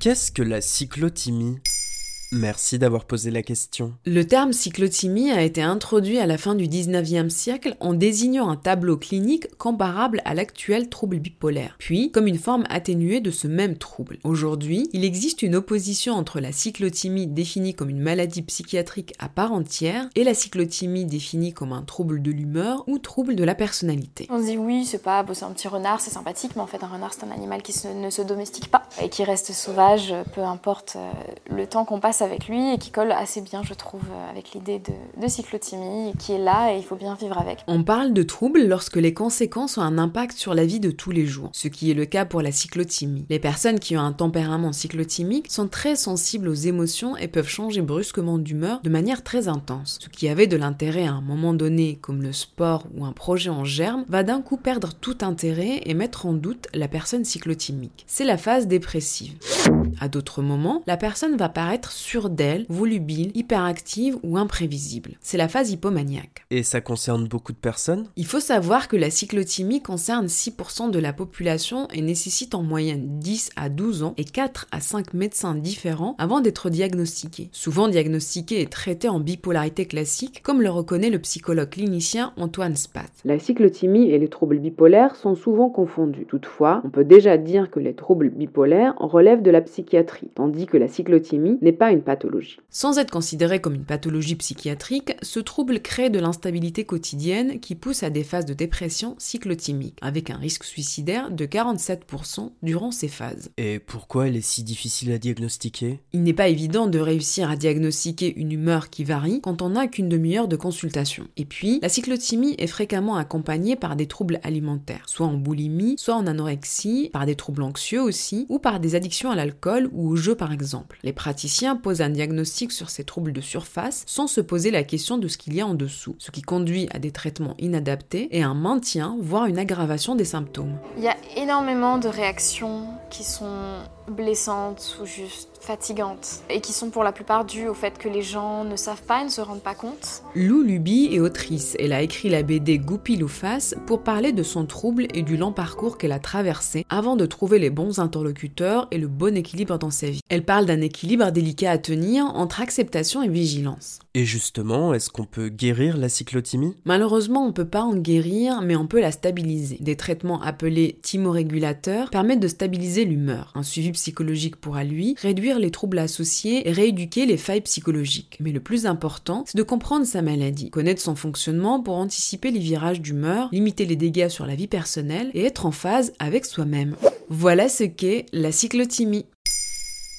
Qu'est-ce que la cyclothymie Merci d'avoir posé la question. Le terme cyclothymie a été introduit à la fin du 19e siècle en désignant un tableau clinique comparable à l'actuel trouble bipolaire, puis comme une forme atténuée de ce même trouble. Aujourd'hui, il existe une opposition entre la cyclothymie définie comme une maladie psychiatrique à part entière et la cyclothymie définie comme un trouble de l'humeur ou trouble de la personnalité. On se dit oui, c'est pas, c'est un petit renard, c'est sympathique, mais en fait un renard c'est un animal qui ne se domestique pas et qui reste sauvage, peu importe euh, le temps qu'on passe avec lui et qui colle assez bien, je trouve, euh, avec l'idée de, de cyclothymie, qui est là et il faut bien vivre avec. On parle de troubles lorsque les conséquences ont un impact sur la vie de tous les jours, ce qui est le cas pour la cyclothymie. Les personnes qui ont un tempérament cyclothymique sont très sensibles aux émotions et peuvent changer brusquement d'humeur de manière très intense. Ce qui avait de l'intérêt à un moment donné, comme le sport ou un projet en germe, va d'un coup perdre tout intérêt et mettre en doute la personne cyclothymique. C'est la phase dépressive. À d'autres moments, la personne va paraître sûre d'elle, volubile, hyperactive ou imprévisible. C'est la phase hypomaniaque. Et ça concerne beaucoup de personnes? Il faut savoir que la cyclothymie concerne 6% de la population et nécessite en moyenne 10 à 12 ans et 4 à 5 médecins différents avant d'être diagnostiqué. Souvent diagnostiqué et traité en bipolarité classique, comme le reconnaît le psychologue clinicien Antoine Spath. La cyclothymie et les troubles bipolaires sont souvent confondus. Toutefois, on peut déjà dire que les troubles bipolaires relèvent de la psychiatrie, tandis que la cyclothymie n'est pas une pathologie. Sans être considéré comme une pathologie psychiatrique, ce trouble crée de l'instabilité quotidienne qui pousse à des phases de dépression cyclothymique, avec un risque suicidaire de 47% durant ces phases. Et pourquoi elle est si difficile à diagnostiquer? Il n'est pas évident de réussir à diagnostiquer une humeur qui varie quand on n'a qu'une demi-heure de consultation. Et puis, la cyclothymie est fréquemment accompagnée par des troubles alimentaires, soit en boulimie, soit en anorexie, par des troubles anxieux aussi, ou par des addictions à l'alcool ou au jeu par exemple. Les praticiens un diagnostic sur ces troubles de surface sans se poser la question de ce qu'il y a en dessous, ce qui conduit à des traitements inadaptés et un maintien, voire une aggravation des symptômes. Il y a énormément de réactions qui sont blessantes ou juste fatigantes et qui sont pour la plupart dues au fait que les gens ne savent pas et ne se rendent pas compte. Lou Luby est autrice. Elle a écrit la BD Goupil ou face pour parler de son trouble et du lent parcours qu'elle a traversé avant de trouver les bons interlocuteurs et le bon équilibre dans sa vie. Elle parle d'un équilibre délicat à tenir entre acceptation et vigilance. Et justement, est-ce qu'on peut guérir la cyclothymie Malheureusement, on peut pas en guérir, mais on peut la stabiliser. Des traitements appelés thymorégulateurs permettent de stabiliser l'humeur. Un suivi psychologique pourra lui réduire les troubles associés et rééduquer les failles psychologiques. Mais le plus important, c'est de comprendre sa maladie, connaître son fonctionnement pour anticiper les virages d'humeur, limiter les dégâts sur la vie personnelle et être en phase avec soi-même. Voilà ce qu'est la cyclothymie.